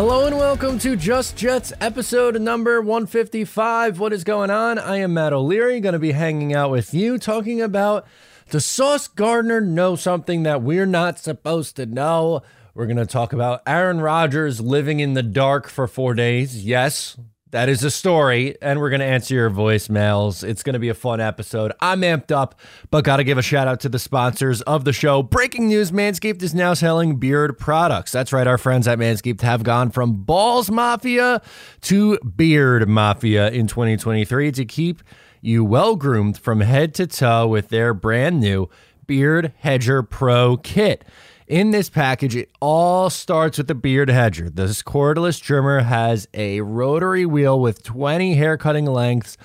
Hello and welcome to Just Jets episode number 155. What is going on? I am Matt O'Leary, going to be hanging out with you talking about does Sauce Gardner know something that we're not supposed to know? We're going to talk about Aaron Rodgers living in the dark for four days. Yes, that is a story, and we're going to answer your voicemails. It's going to be a fun episode. I'm amped up, but got to give a shout out to the sponsors of the show. Breaking news Manscaped is now selling beard products. That's right, our friends at Manscaped have gone from Balls Mafia to Beard Mafia in 2023 to keep you well groomed from head to toe with their brand new Beard Hedger Pro kit. In this package, it all starts with the beard hedger. This cordless trimmer has a rotary wheel with 20 hair cutting lengths,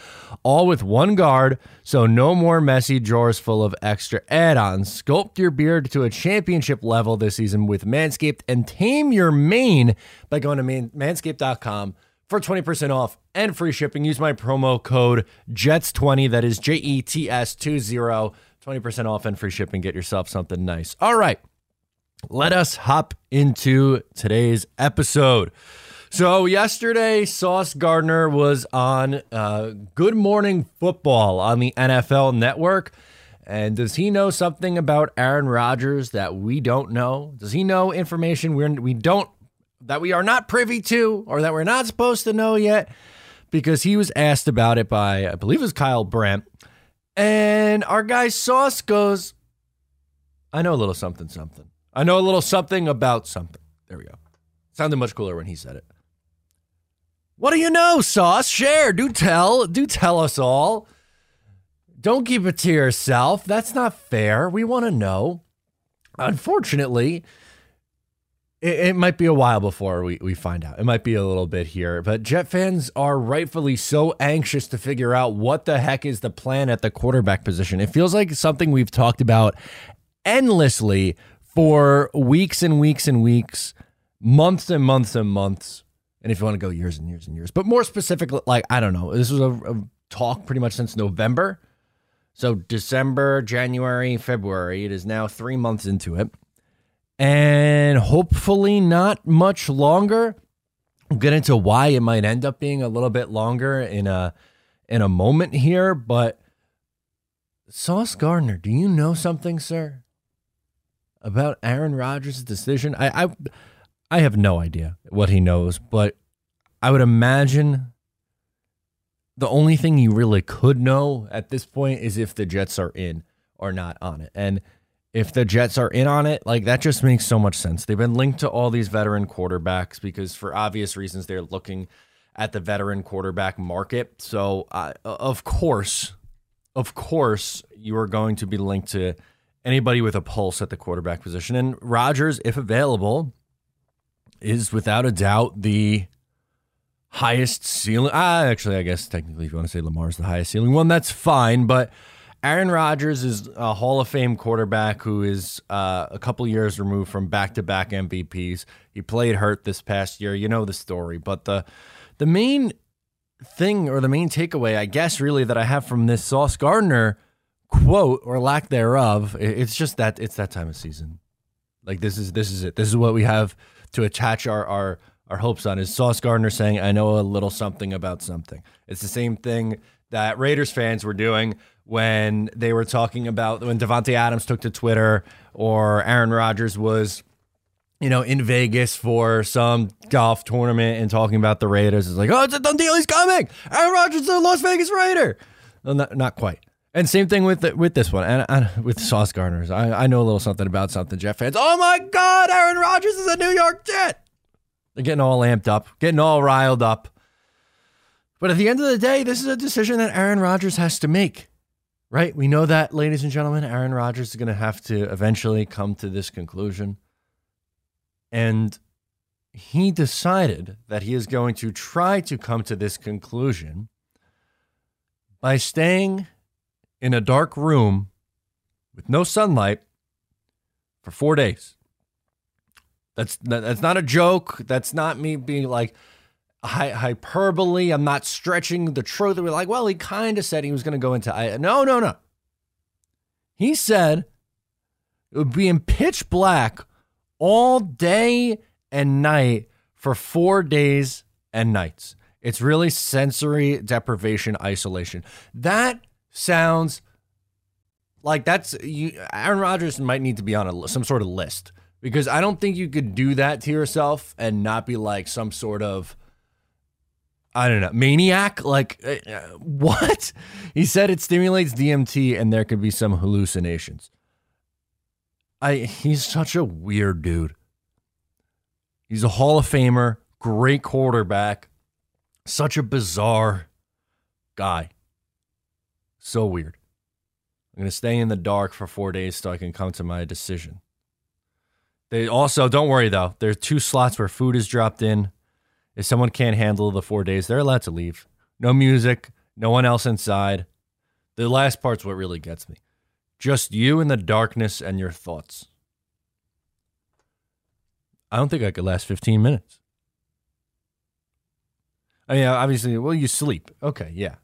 all with one guard, so no more messy drawers full of extra add ons. Sculpt your beard to a championship level this season with Manscaped and tame your mane by going to man- manscaped.com for 20% off and free shipping. Use my promo code JETS20, that is J E T S 20, 20% off and free shipping. Get yourself something nice. All right let us hop into today's episode. So, yesterday, Sauce Gardner was on uh, Good Morning Football on the NFL network. And does he know something about Aaron Rodgers that we don't know? Does he know information we're, we don't, that we are not privy to or that we're not supposed to know yet? Because he was asked about it by, I believe it was Kyle Brandt. And our guy Sauce goes, I know a little something, something. I know a little something about something. There we go. Sounded much cooler when he said it. What do you know, Sauce? Share. Do tell. Do tell us all. Don't keep it to yourself. That's not fair. We want to know. Unfortunately, it, it, might be a while before we, we find out. It might be a little bit here. But Jet fans are rightfully so anxious to figure out what the heck is the plan at the quarterback position. It feels like something we've talked about endlessly for weeks and weeks and weeks, months and months and months. And if you want to go years and years and years, but more specifically, like, I don't know, this was a, a talk pretty much since November. So December, January, February. It is now three months into it. And hopefully not much longer. I'll get into why it might end up being a little bit longer in a in a moment here, but Sauce Gardner, do you know something, sir? About Aaron Rodgers' decision? I, I I have no idea what he knows, but I would imagine the only thing you really could know at this point is if the Jets are in or not on it. And if the Jets are in on it, like that just makes so much sense. They've been linked to all these veteran quarterbacks because for obvious reasons they're looking at the veteran quarterback market. So, uh, of course, of course, you are going to be linked to anybody with a pulse at the quarterback position. And Rodgers, if available, is without a doubt the highest ceiling. Ah, actually, I guess technically, if you want to say Lamar's the highest ceiling one, that's fine. But Aaron Rodgers is a Hall of Fame quarterback who is uh, a couple years removed from back-to-back MVPs. He played hurt this past year. You know the story, but the the main thing or the main takeaway, I guess, really that I have from this Sauce Gardner quote or lack thereof, it's just that it's that time of season. Like this is this is it. This is what we have to attach our our our hopes on. Is Sauce Gardner saying, "I know a little something about something." It's the same thing that Raiders fans were doing when they were talking about when Davante Adams took to Twitter or Aaron Rodgers was you know, in Vegas for some golf tournament and talking about the Raiders. It's like, oh, it's a done deal. He's coming. Aaron Rodgers is a Las Vegas Raider. Not, not quite. And same thing with the, with this one, and, and with Sauce Gardner's. I, I know a little something about something. Jet fans. Oh my God, Aaron Rodgers is a New York Jet. They're getting all amped up, getting all riled up. But at the end of the day, this is a decision that Aaron Rodgers has to make, right? We know that, ladies and gentlemen, Aaron Rodgers is going to have to eventually come to this conclusion. And he decided that he is going to try to come to this conclusion by staying in a dark room with no sunlight for four days. That's that's not a joke. That's not me being like hyperbole. I'm not stretching the truth. We're like, well, he kind of said he was going to go into. I no, no, no. He said it would be in pitch black all day and night for four days and nights. It's really sensory deprivation isolation. That sounds like that's you. Aaron Rodgers might need to be on a, some sort of list because I don't think you could do that to yourself and not be like some sort of I don't know maniac. Like uh, what? He said it stimulates DMT and there could be some hallucinations. I he's such a weird dude. He's a Hall of Famer, great quarterback, such a bizarre guy. So weird. I'm going to stay in the dark for four days so I can come to my decision. They also, don't worry though, there's two slots where food is dropped in. If someone can't handle the four days, they're allowed to leave. No music, no one else inside. The last part's what really gets me. Just you in the darkness and your thoughts. I don't think I could last 15 minutes. Oh, I mean, obviously, well, you sleep. Okay, yeah,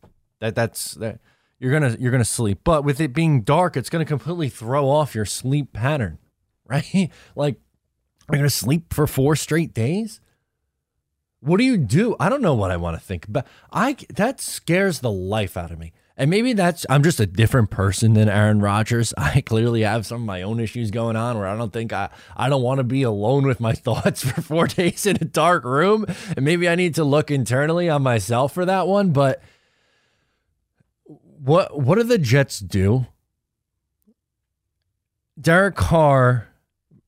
that that's that. You're gonna you're gonna sleep, but with it being dark, it's gonna completely throw off your sleep pattern, right? like, are you're gonna sleep for four straight days. What do you do? I don't know what I want to think, but I that scares the life out of me. And maybe that's I'm just a different person than Aaron Rodgers. I clearly have some of my own issues going on where I don't think I I don't want to be alone with my thoughts for 4 days in a dark room. And maybe I need to look internally on myself for that one, but what what do the Jets do? Derek Carr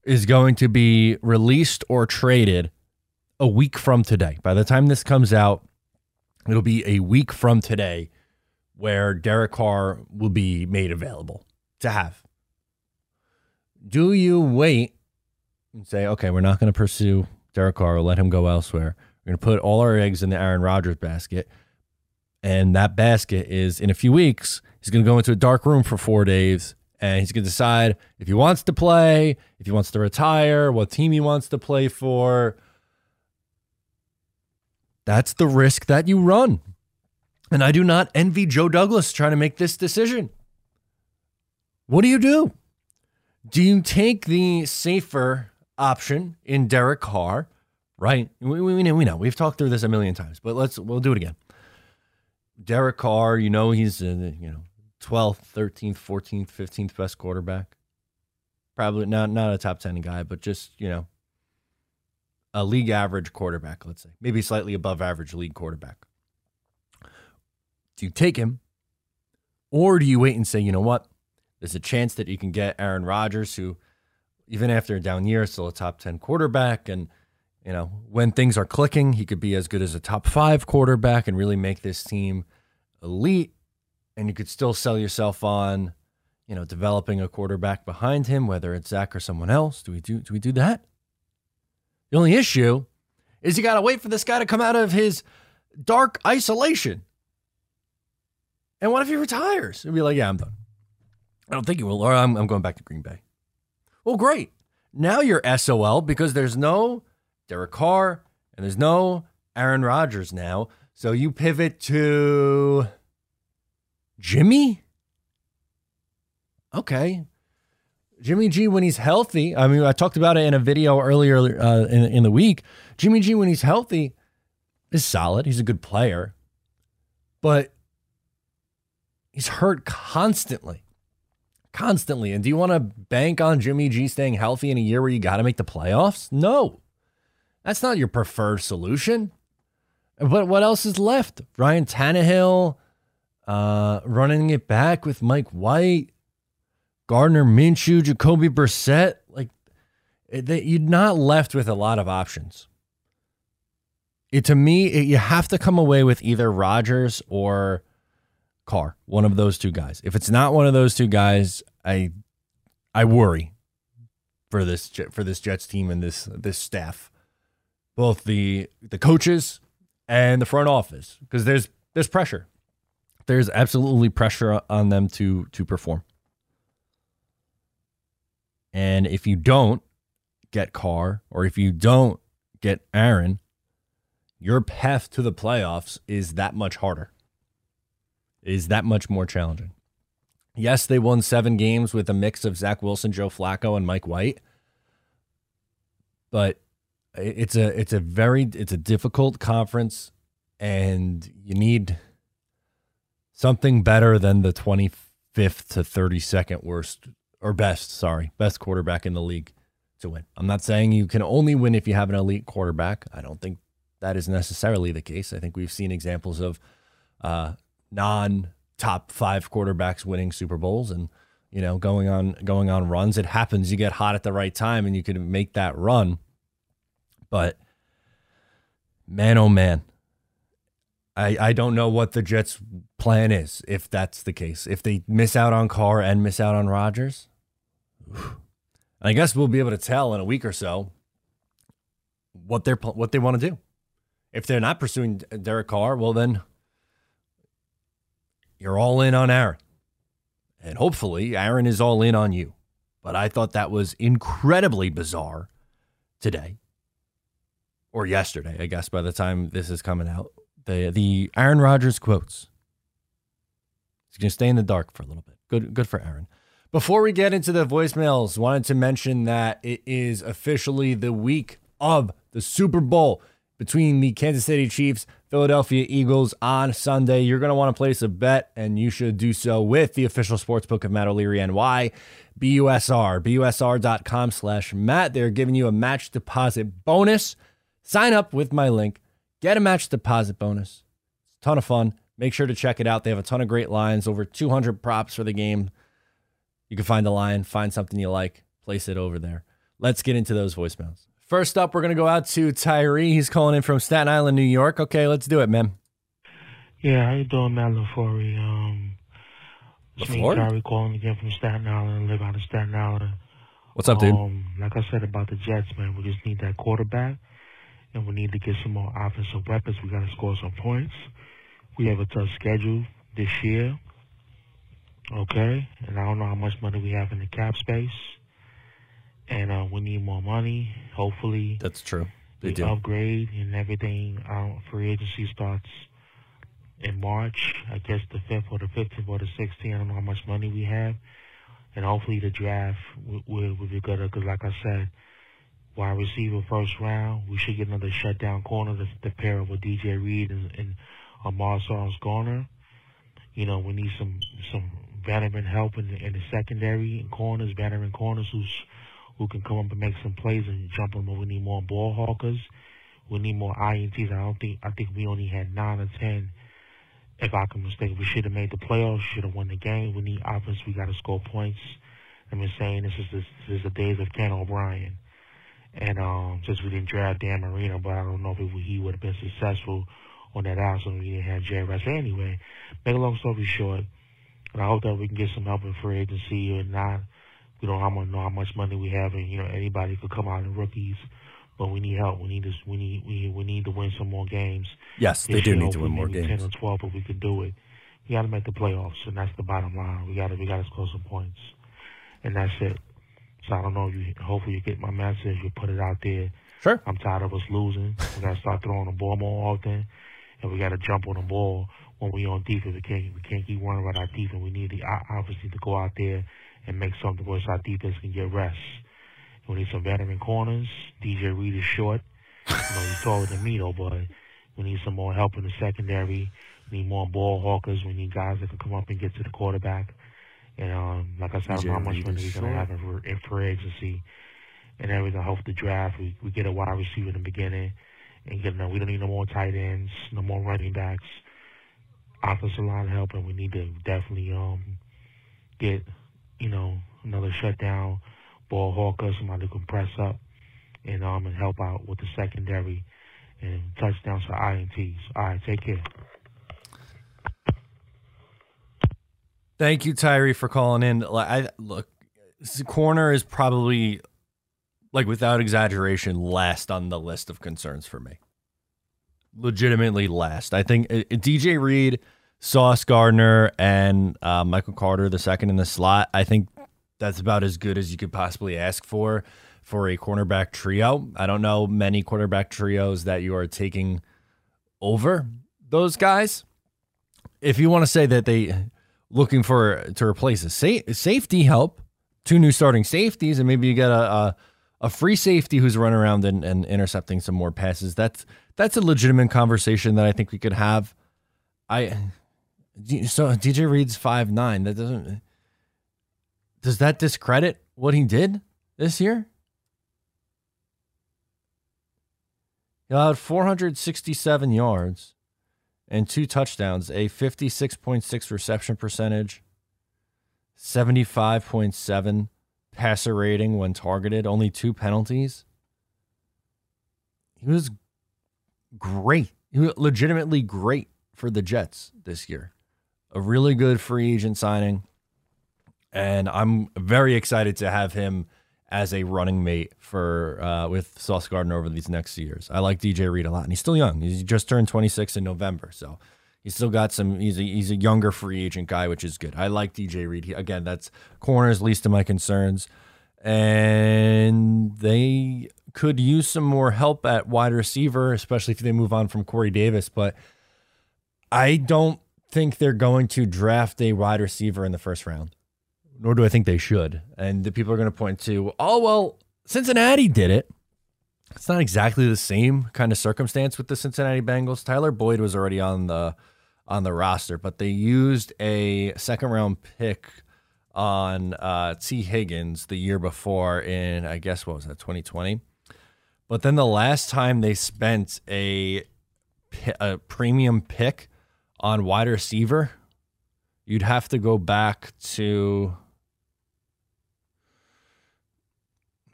is going to be released or traded a week from today. By the time this comes out, it'll be a week from today where Derek Carr will be made available to have. Do you wait and say, okay, we're not going to pursue Derek Carr, we'll let him go elsewhere. We're going to put all our eggs in the Aaron Rodgers basket. And that basket is in a few weeks, he's going to go into a dark room for four days and he's going to decide if he wants to play, if he wants to retire, what team he wants to play for. That's the risk that you run. And I do not envy Joe Douglas trying to make this decision. What do you do? Do you take the safer option in Derek Carr? Right? We, we, know, we know. We've talked through this a million times, but let's we'll do it again. Derek Carr, you know he's a, you know 12th, 13th, 14th, 15th best quarterback. Probably not not a top 10 guy, but just, you know, a league average quarterback, let's say. Maybe slightly above average league quarterback. Do you take him? Or do you wait and say, you know what? There's a chance that you can get Aaron Rodgers, who, even after a down year, still a top 10 quarterback. And, you know, when things are clicking, he could be as good as a top five quarterback and really make this team elite. And you could still sell yourself on, you know, developing a quarterback behind him, whether it's Zach or someone else. Do we do do we do that? The only issue is you got to wait for this guy to come out of his dark isolation. And what if he retires? He'd be like, yeah, I'm done. I don't think he will. Or I'm, I'm going back to Green Bay. Well, great. Now you're SOL because there's no Derek Carr and there's no Aaron Rodgers now. So you pivot to Jimmy? Okay. Jimmy G, when he's healthy, I mean, I talked about it in a video earlier uh, in, in the week. Jimmy G, when he's healthy, is solid. He's a good player. But He's hurt constantly. Constantly. And do you want to bank on Jimmy G staying healthy in a year where you got to make the playoffs? No. That's not your preferred solution. But what else is left? Ryan Tannehill uh, running it back with Mike White, Gardner Minshew, Jacoby Brissett. Like, it, you're not left with a lot of options. It, to me, it, you have to come away with either Rodgers or Carr, one of those two guys. If it's not one of those two guys, I I worry for this for this Jets team and this this staff, both the the coaches and the front office, because there's there's pressure. There's absolutely pressure on them to to perform. And if you don't get Carr or if you don't get Aaron, your path to the playoffs is that much harder is that much more challenging. Yes, they won seven games with a mix of Zach Wilson, Joe Flacco, and Mike White. But It's a it's a very it's a difficult conference, and you need something better than the twenty fifth to thirty second worst or best. Sorry, best quarterback in the league to win. I'm not saying you can only win if you have an elite quarterback. I don't think that is necessarily the case. I think we've seen examples of uh, non top five quarterbacks winning Super Bowls and you know going on going on runs. It happens. You get hot at the right time and you can make that run. But man, oh man, I I don't know what the Jets' plan is if that's the case. If they miss out on Carr and miss out on Rodgers. I guess we'll be able to tell in a week or so what they're what they want to do. If they're not pursuing Derek Carr, well then you're all in on Aaron. And hopefully Aaron is all in on you. But I thought that was incredibly bizarre today. Or yesterday, I guess by the time this is coming out. The the Aaron Rodgers quotes. He's gonna stay in the dark for a little bit. Good good for Aaron. Before we get into the voicemails, wanted to mention that it is officially the week of the Super Bowl between the Kansas City Chiefs, Philadelphia Eagles on Sunday. You're going to want to place a bet, and you should do so with the official sportsbook of Matt O'Leary NY, BUSR, BUSR.com slash Matt. They're giving you a match deposit bonus. Sign up with my link. Get a match deposit bonus. It's a ton of fun. Make sure to check it out. They have a ton of great lines, over 200 props for the game. You can find a line, find something you like, place it over there. Let's get into those voicemails. First up, we're going to go out to Tyree. He's calling in from Staten Island, New York. Okay, let's do it, man. Yeah, how you doing, Matt LaFleur? Um, LaFleur? Tyree calling again from Staten Island, live out of Staten Island. What's up, dude? Um, like I said about the Jets, man, we just need that quarterback, and we need to get some more offensive weapons. We got to score some points. We have a tough schedule this year. Okay, and I don't know how much money we have in the cap space, and uh, we need more money. Hopefully, that's true. They we do upgrade and everything. Um, free agency starts in March. I guess the fifth or the fifteenth or the sixteenth. I don't know how much money we have, and hopefully the draft will, will, will be good. Because like I said, wide receiver first round, we should get another shutdown corner to pair up with DJ Reed and, and Ahmad Sauce-Gardner. You know, we need some some veteran help in the, in the secondary and corners, veteran corners who's who can come up and make some plays and jump them. We need more ball hawkers. We need more INTs. I don't think I think we only had nine or ten. If I can mistake, we should have made the playoffs. Should have won the game. We need offense. We got to score points. I've been saying this is the, this is the days of Ken O'Brien, and um, since we didn't draft Dan Marino, but I don't know if it, he would have been successful on that outside. We didn't have Jerry Rice. Anyway, make a long story short, and I hope that we can get some help in free agency or not. We don't know how much money we have, and you know anybody could come out in rookies, but we need help. We need to we need we we need to win some more games. Yes, they do need to win more games. Ten or twelve, but we can do it. We got to make the playoffs, and that's the bottom line. We got to we got to score some points, and that's it. So I don't know. You hopefully you get my message. You put it out there. Sure. I'm tired of us losing. We got to start throwing the ball more often, and we got to jump on the ball when we on defense. We can't we can't keep worrying about our defense. We need the obviously to go out there and make something where our defense can get rest. We need some veteran corners. DJ Reed is short. You know, he's taller than me though, but we need some more help in the secondary. We need more ball hawkers. We need guys that can come up and get to the quarterback. And um, like I said, I don't know how much money we're gonna have for, in free agency and everything. I hope the draft we, we get a wide receiver in the beginning and get no. We don't need no more tight ends, no more running backs offensive line help, and we need to definitely um, get, you know, another shutdown ball hawker, somebody who can press up and um and help out with the secondary and touchdowns for INTs. All right, take care. Thank you, Tyree, for calling in. I look, corner is probably, like without exaggeration, last on the list of concerns for me legitimately last. I think uh, DJ Reed, Sauce Gardner, and uh, Michael Carter, the second in the slot. I think that's about as good as you could possibly ask for for a cornerback trio. I don't know many quarterback trios that you are taking over those guys. If you want to say that they looking for to replace a sa- safety help, two new starting safeties, and maybe you get a, a a free safety who's running around and, and intercepting some more passes. That's that's a legitimate conversation that I think we could have. I so DJ Reed's five nine. That doesn't does that discredit what he did this year? He allowed 467 yards and two touchdowns, a 56.6 reception percentage, 75.7 passer rating when targeted, only two penalties. He was great. He was legitimately great for the Jets this year. A really good free agent signing. And I'm very excited to have him as a running mate for uh, with Sauce Gardner over these next years. I like DJ Reed a lot, and he's still young. He's just turned 26 in November, so he's still got some. He's a, he's a younger free agent guy, which is good. I like DJ Reed. He, again, that's corners least of my concerns, and they could use some more help at wide receiver, especially if they move on from Corey Davis. But I don't think they're going to draft a wide receiver in the first round nor do I think they should. And the people are going to point to, oh, well, Cincinnati did it. It's not exactly the same kind of circumstance with the Cincinnati Bengals. Tyler Boyd was already on the on the roster, but they used a second round pick on uh, Tee Higgins the year before in I guess what was that 2020. But then the last time they spent a a premium pick on wide receiver, you'd have to go back to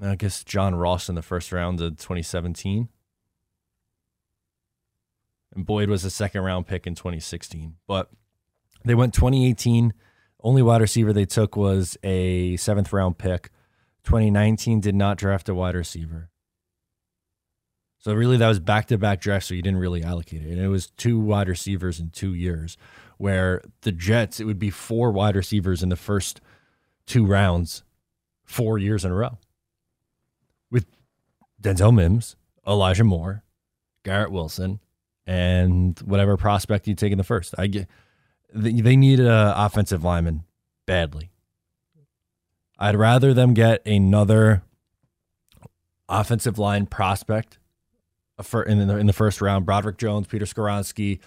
I guess John Ross in the first round of 2017. And Boyd was a second round pick in 2016. But they went 2018. Only wide receiver they took was a seventh round pick. 2019 did not draft a wide receiver. So really, that was back to back drafts, so you didn't really allocate it. And it was two wide receivers in two years, where the Jets, it would be four wide receivers in the first two rounds, four years in a row Denzel Mims, Elijah Moore, Garrett Wilson, and whatever prospect you take in the first. I get they need an offensive lineman badly. I'd rather them get another offensive line prospect for in the in the first round. Broderick Jones, Peter Skoronski,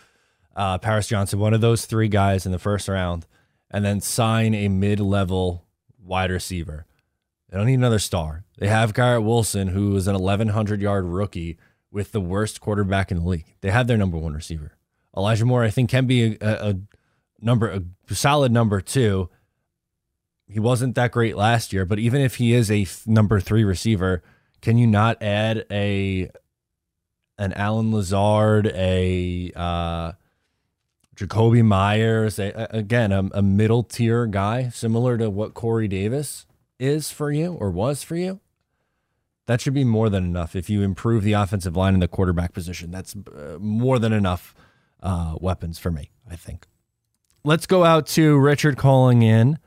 uh, Paris Johnson, one of those three guys in the first round, and then sign a mid level wide receiver. They don't need another star. They have Garrett Wilson, who is an 1,100 yard rookie with the worst quarterback in the league. They have their number one receiver. Elijah Moore, I think, can be a, a number, a solid number two. He wasn't that great last year, but even if he is a number three receiver, can you not add a an Allen Lazard, a uh, Jakobi Meyers, a, a, again a, a middle tier guy, similar to what Corey Davis is for you or was for you, that should be more than enough. If you improve the offensive line and the quarterback position, that's uh, more than enough uh, weapons for me, I think. Let's go out to Richard calling in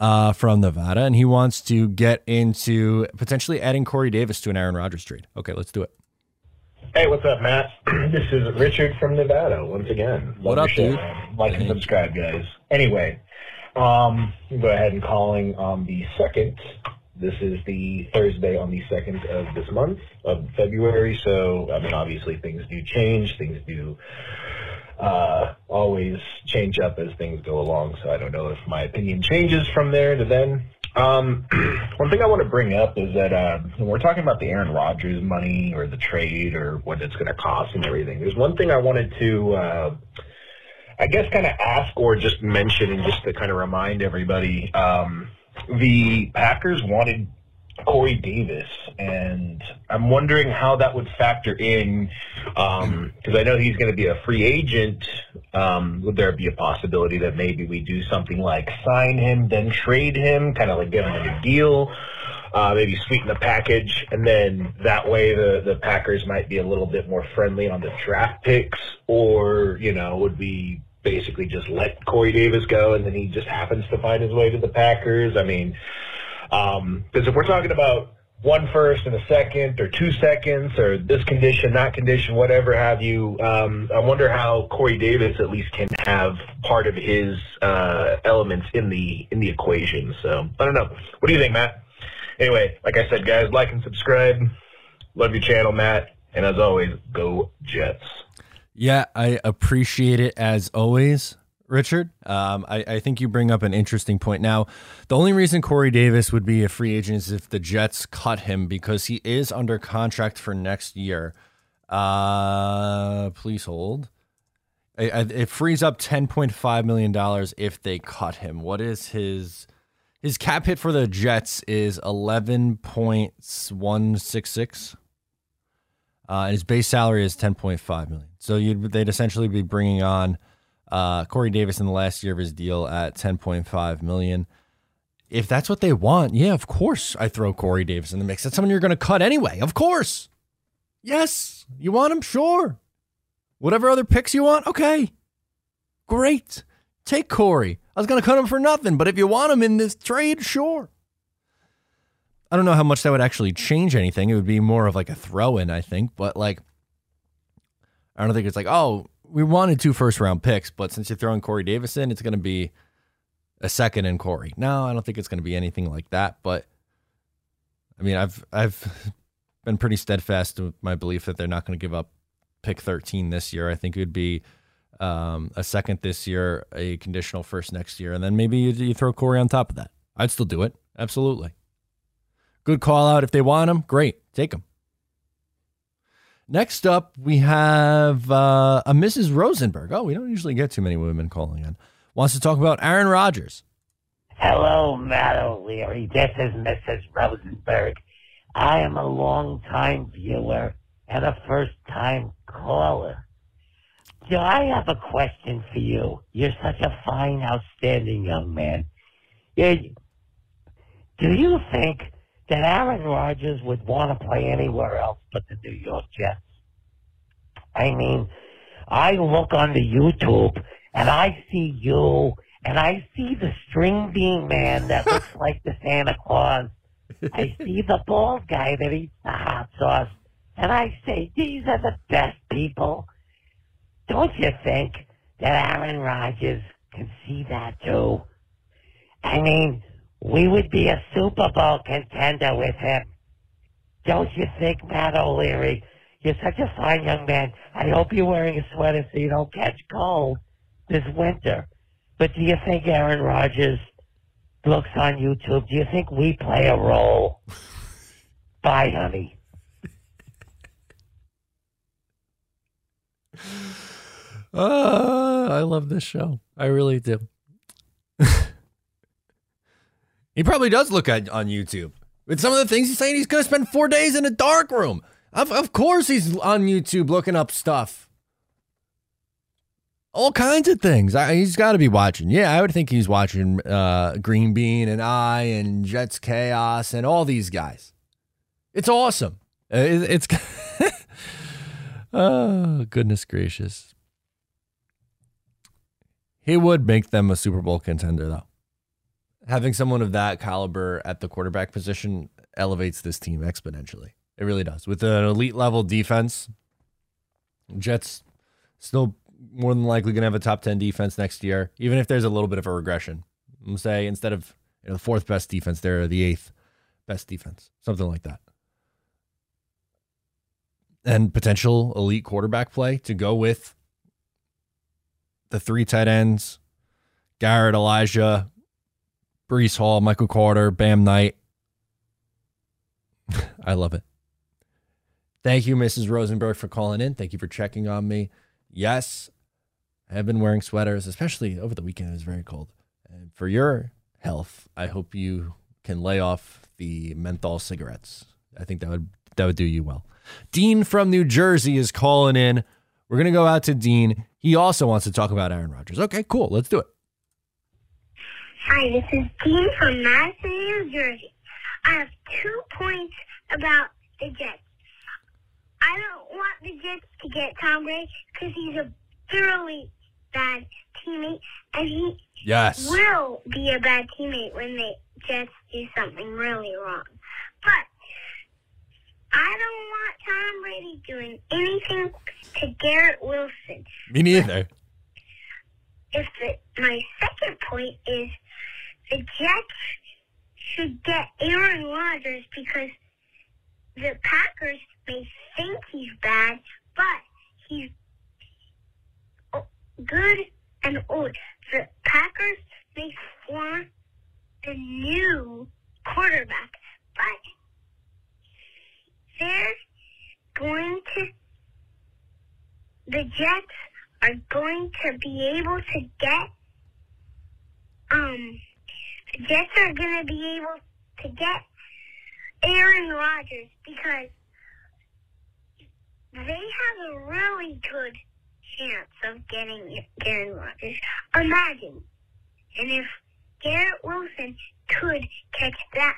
uh, from Nevada, and he wants to get into potentially adding Corey Davis to an Aaron Rodgers trade. Okay, let's do it. Hey, what's up, Matt? this is Richard from Nevada once again. Love what up, dude? Like and subscribe, guys. Anyway, um, go ahead and calling on the second. This is the Thursday on the second of this month of February. So, I mean, obviously things do change. Things do uh, always change up as things go along. So I don't know if my opinion changes from there to then. Um, one thing I want to bring up is that uh, when we're talking about the Aaron Rodgers money or the trade or what it's going to cost and everything, there's one thing I wanted to. Uh, I guess kind of ask or just mention and just to kind of remind everybody, um, the Packers wanted Corey Davis, and I'm wondering how that would factor in because um, I know he's going to be a free agent. Um, would there be a possibility that maybe we do something like sign him, then trade him, kind of like give him a deal? Uh, maybe sweeten the package, and then that way the, the Packers might be a little bit more friendly on the draft picks, or you know, would we basically just let Corey Davis go, and then he just happens to find his way to the Packers? I mean, because um, if we're talking about one first and a second, or two seconds, or this condition, that condition, whatever have you. Um, I wonder how Corey Davis at least can have part of his uh, elements in the in the equation. So I don't know. What do you think, Matt? Anyway, like I said, guys, like and subscribe. Love your channel, Matt. And as always, go Jets. Yeah, I appreciate it as always, Richard. Um, I, I think you bring up an interesting point. Now, the only reason Corey Davis would be a free agent is if the Jets cut him because he is under contract for next year. Uh, please hold. I, I, it frees up ten point five million dollars if they cut him. What is his his cap hit for the Jets is eleven point one six six. Uh, and his base salary is ten point five million. So they'd essentially be bringing on uh, Corey Davis in the last year of his deal at ten point five million. If that's what they want, yeah, of course I throw Corey Davis in the mix. That's someone you're going to cut anyway. Of course. Yes, you want him, sure. Whatever other picks you want, okay, great. Take Corey. I was going to cut him for nothing, but if you want him in this trade, sure. I don't know how much that would actually change anything. It would be more of like a throw in, I think. But like, I don't think it's like, oh, we wanted two first round picks, but since you're throwing Corey Davis in, it's going to be a second in Corey. No, I don't think it's going to be anything like that. But I mean, I've I've been pretty steadfast with my belief that they're not going to give up pick 13 this year. I think it would be um, a second this year, a conditional first next year, and then maybe you, you throw Corey on top of that. I'd still do it. Absolutely. Good call out. If they want him, great. Take him. Next up, we have uh, a Mrs. Rosenberg. Oh, we don't usually get too many women calling in. Wants to talk about Aaron Rodgers. Hello, Matt O'Leary. This is Mrs. Rosenberg. I am a long-time viewer and a first-time caller. Do I have a question for you? You're such a fine, outstanding young man. do you think that Aaron Rodgers would want to play anywhere else but the New York Jets. I mean, I look on the YouTube and I see you and I see the string bean man that looks like the Santa Claus. I see the bald guy that eats the hot sauce. And I say, these are the best people. Don't you think that Aaron Rodgers can see that too? I mean, we would be a Super Bowl contender with him. Don't you think, Matt O'Leary? You're such a fine young man. I hope you're wearing a sweater so you don't catch cold this winter. But do you think Aaron Rodgers looks on YouTube? Do you think we play a role? Bye, honey. Uh, I love this show. I really do. He probably does look at on YouTube. With some of the things he's saying, he's going to spend four days in a dark room. Of, of course, he's on YouTube looking up stuff. All kinds of things. I, he's got to be watching. Yeah, I would think he's watching uh, Green Bean and I and Jets Chaos and all these guys. It's awesome. Uh, it, it's. oh, goodness gracious. He would make them a Super Bowl contender, though having someone of that caliber at the quarterback position elevates this team exponentially. It really does. With an elite level defense, Jets still more than likely going to have a top 10 defense next year, even if there's a little bit of a regression. I'm say instead of you know, the fourth best defense, they're the eighth best defense, something like that. And potential elite quarterback play to go with the three tight ends, Garrett, Elijah, Breece Hall, Michael Carter, Bam Knight. I love it. Thank you, Mrs. Rosenberg, for calling in. Thank you for checking on me. Yes, I have been wearing sweaters, especially over the weekend. It was very cold. And for your health, I hope you can lay off the menthol cigarettes. I think that would that would do you well. Dean from New Jersey is calling in. We're gonna go out to Dean. He also wants to talk about Aaron Rodgers. Okay, cool. Let's do it. Hi, this is Dean from Madison, New Jersey. I have two points about the Jets. I don't want the Jets to get Tom Brady because he's a thoroughly bad teammate, and he yes. will be a bad teammate when the Jets do something really wrong. But I don't want Tom Brady doing anything to Garrett Wilson. Me neither. If the, my second point is the Jets should get Aaron Rodgers because the Packers may think he's bad, but he's good and old. The Packers may want a new quarterback, they're going to, the Jets are going to be able to get, um, the Jets are going to be able to get Aaron Rodgers because they have a really good chance of getting Aaron Rodgers. Imagine, and if Garrett Wilson could catch that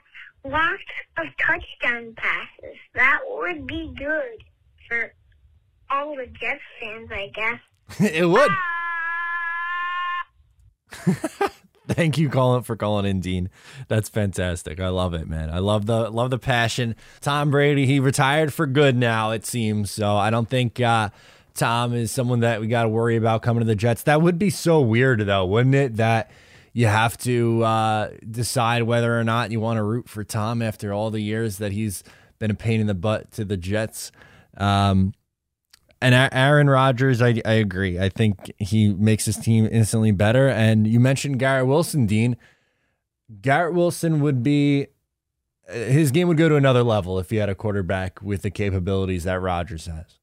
lots of touchdown passes, that would be good for all the Jets fans, I guess. it would. Ah! Thank you, Colin, for calling in, Dean. That's fantastic. I love it, man. I love the love the passion. Tom Brady, he retired for good now, it seems. So I don't think uh, Tom is someone that we got to worry about coming to the Jets. That would be so weird, though, wouldn't it? That you have to uh, decide whether or not you want to root for Tom after all the years that he's been a pain in the butt to the Jets. Um, and Aaron Rodgers, I, I agree. I think he makes his team instantly better. And you mentioned Garrett Wilson, Dean. Garrett Wilson would be his game would go to another level if he had a quarterback with the capabilities that Rodgers has.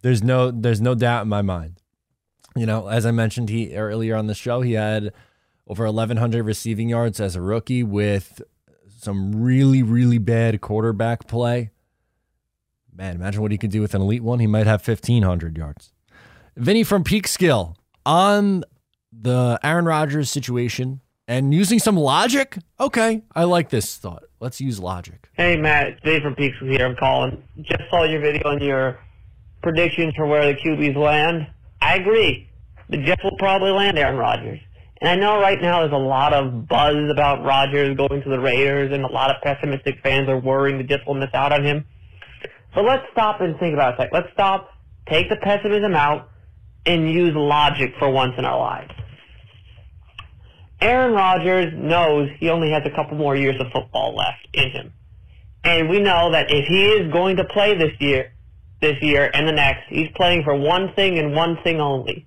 There's no there's no doubt in my mind. You know, as I mentioned he earlier on the show, he had over 1100 receiving yards as a rookie with some really really bad quarterback play. Man, imagine what he could do with an elite one. He might have 1,500 yards. Vinny from Peekskill on the Aaron Rodgers situation and using some logic. Okay, I like this thought. Let's use logic. Hey Matt, it's Dave from Peaks here. I'm calling. Just saw your video on your predictions for where the QBs land. I agree. The Jets will probably land Aaron Rodgers. And I know right now there's a lot of buzz about Rodgers going to the Raiders, and a lot of pessimistic fans are worrying the Jets will miss out on him. But let's stop and think about it. Let's stop, take the pessimism out, and use logic for once in our lives. Aaron Rodgers knows he only has a couple more years of football left in him. And we know that if he is going to play this year, this year and the next, he's playing for one thing and one thing only.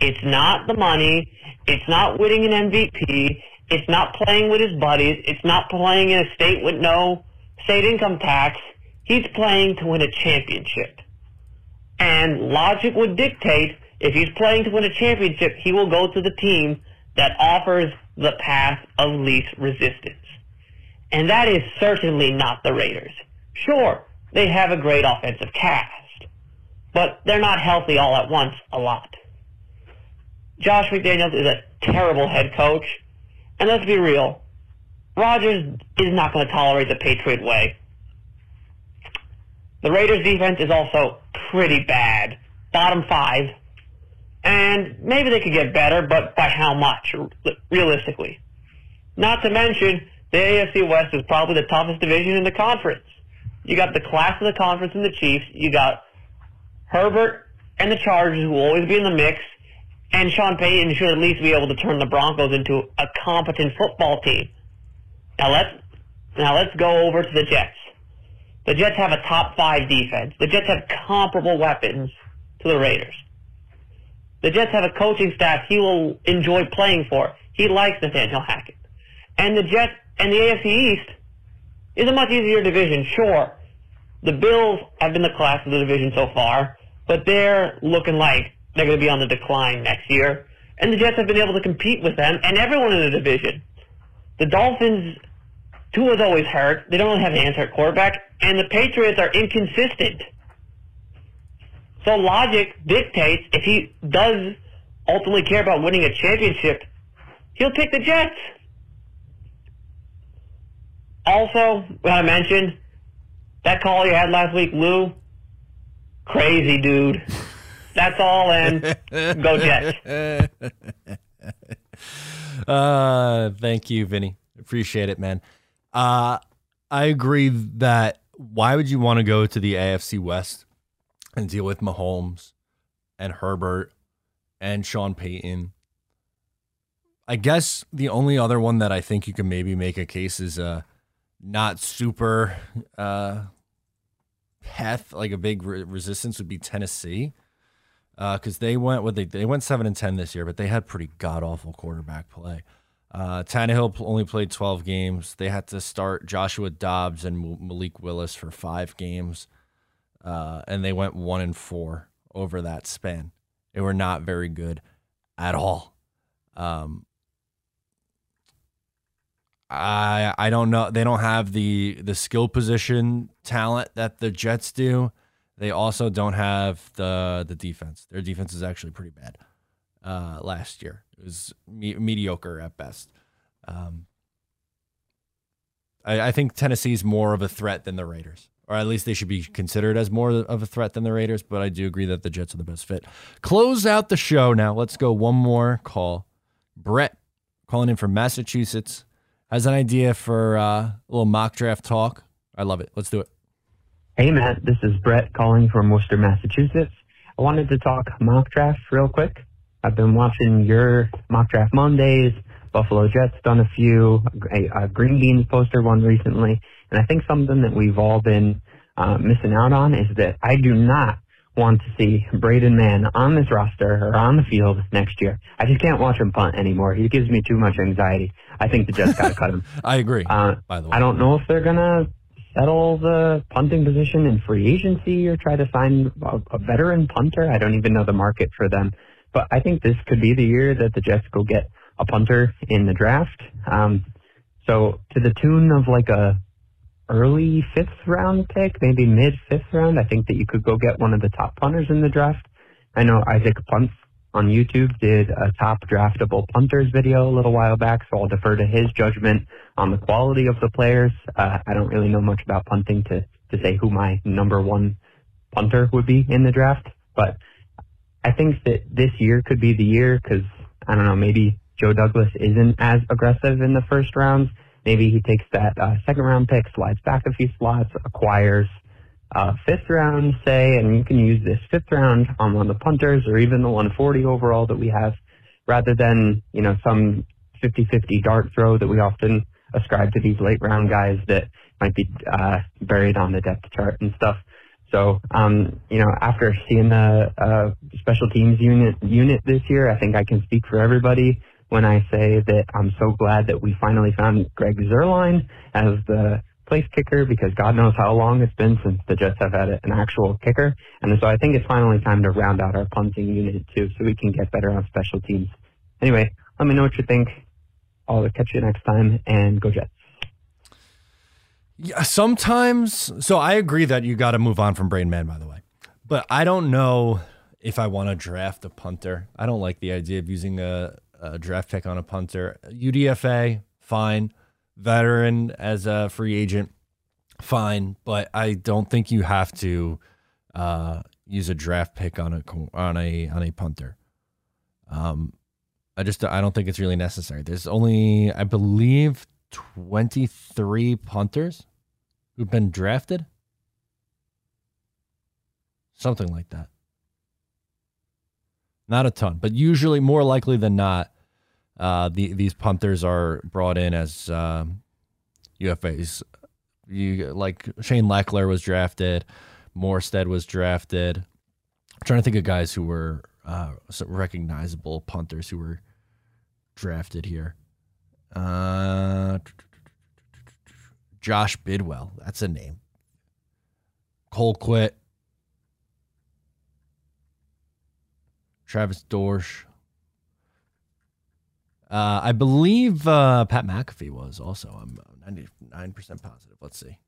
It's not the money. It's not winning an MVP. It's not playing with his buddies. It's not playing in a state with no state income tax. He's playing to win a championship. And logic would dictate if he's playing to win a championship, he will go to the team that offers the path of least resistance. And that is certainly not the Raiders. Sure, they have a great offensive cast, but they're not healthy all at once a lot. Josh McDaniels is a terrible head coach, and let's be real, Rodgers is not going to tolerate the Patriot way. The Raiders defense is also pretty bad, bottom five, and maybe they could get better, but by how much, realistically? Not to mention, the AFC West is probably the toughest division in the conference. You got the class of the conference and the Chiefs. You got Herbert and the Chargers, who will always be in the mix. And Sean Payton should at least be able to turn the Broncos into a competent football team. Now let's now let's go over to the Jets. The Jets have a top five defense. The Jets have comparable weapons to the Raiders. The Jets have a coaching staff he will enjoy playing for. He likes Nathaniel Hackett. And the Jets and the AFC East is a much easier division, sure. The Bills have been the class of the division so far, but they're looking like they're going to be on the decline next year. And the Jets have been able to compete with them and everyone in the division. The Dolphins, two Tua's always hurt. They don't really have an answer at quarterback. And the Patriots are inconsistent. So logic dictates if he does ultimately care about winning a championship, he'll pick the Jets. Also, I mentioned, that call you had last week, Lou, crazy dude. That's all in. Go Jets. Uh, thank you, Vinny. Appreciate it, man. Uh, I agree that why would you want to go to the AFC West and deal with Mahomes and Herbert and Sean Payton? I guess the only other one that I think you can maybe make a case is uh not super uh path like a big re- resistance would be Tennessee. Because they went what they they went seven and ten this year, but they had pretty god awful quarterback play. Uh, Tannehill only played 12 games. They had to start Joshua Dobbs and Malik Willis for five games, uh, and they went one and four over that span. They were not very good at all. Um, I I don't know. They don't have the the skill position talent that the Jets do. They also don't have the the defense. Their defense is actually pretty bad. Uh, last year it was me- mediocre at best. Um, I, I think Tennessee's more of a threat than the Raiders, or at least they should be considered as more of a threat than the Raiders. But I do agree that the Jets are the best fit. Close out the show now. Let's go one more call. Brett calling in from Massachusetts has an idea for uh, a little mock draft talk. I love it. Let's do it. Hey, Matt. This is Brett calling from Worcester, Massachusetts. I wanted to talk mock draft real quick. I've been watching your mock draft Mondays. Buffalo Jets done a few. A, a Green Beans poster one recently, and I think something that we've all been uh, missing out on is that I do not want to see Braden Mann on this roster or on the field next year. I just can't watch him punt anymore. He gives me too much anxiety. I think the Jets got to cut him. I agree. Uh, by the way, I don't know if they're gonna settle the punting position in free agency or try to sign a, a veteran punter. I don't even know the market for them. But I think this could be the year that the Jets go get a punter in the draft. Um, so to the tune of like a early fifth round pick, maybe mid fifth round, I think that you could go get one of the top punters in the draft. I know Isaac Punts on YouTube did a top draftable punters video a little while back, so I'll defer to his judgment on the quality of the players. Uh, I don't really know much about punting to, to say who my number one punter would be in the draft, but I think that this year could be the year because, I don't know, maybe Joe Douglas isn't as aggressive in the first rounds. Maybe he takes that uh, second round pick, slides back a few slots, acquires uh, fifth round, say, and you can use this fifth round on one of the punters or even the 140 overall that we have, rather than you know some 50-50 dart throw that we often ascribe to these late round guys that might be uh, buried on the depth chart and stuff. So, um, you know, after seeing the uh, special teams unit unit this year, I think I can speak for everybody when I say that I'm so glad that we finally found Greg Zuerlein as the place kicker because God knows how long it's been since the Jets have had an actual kicker. And so I think it's finally time to round out our punting unit too so we can get better on special teams. Anyway, let me know what you think. I'll catch you next time and go Jets. Yeah, sometimes. So I agree that you got to move on from Brain Man, by the way. But I don't know if I want to draft a punter. I don't like the idea of using a, a draft pick on a punter. UDFA, fine. Veteran as a free agent, fine. But I don't think you have to uh, use a draft pick on a on a on a punter. Um, I just I don't think it's really necessary. There's only I believe 23 punters who've been drafted. Something like that. Not a ton, but usually more likely than not, uh, the, these punters are brought in as um, UFAs. You like Shane Lechler was drafted, Morstead was drafted. I'm trying to think of guys who were uh, recognizable punters who were drafted here. Uh, Josh Bidwell, that's a name. Cole Quit. Travis Dorsch. Uh, I believe uh, Pat McAfee was also. I'm 99% positive. Let's see.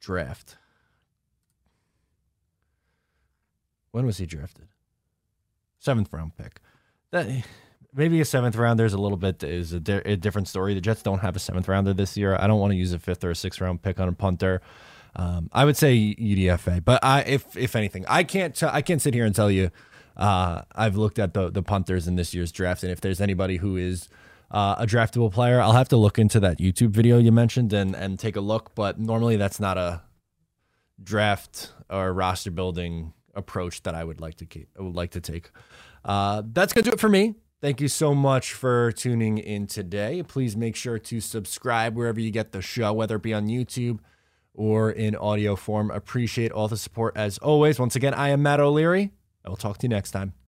Draft. When was he drafted? Seventh round pick. That maybe a seventh round. There's a little bit is a, di- a, different story. The Jets don't have a seventh rounder this year. I don't want to use a fifth or a sixth round pick on a punter. Um, I would say UDFA, but I if if anything, I can't t- I can't sit here and tell you. Uh, I've looked at the the punters in this year's draft, and if there's anybody who is uh, a draftable player, I'll have to look into that YouTube video you mentioned and and take a look. But normally, that's not a draft or roster building approach that I would like to keep, I would like to take. Uh, that's gonna do it for me. Thank you so much for tuning in today. Please make sure to subscribe wherever you get the show, whether it be on YouTube or in audio form. Appreciate all the support as always. Once again, I am Matt O'Leary. I will talk to you next time.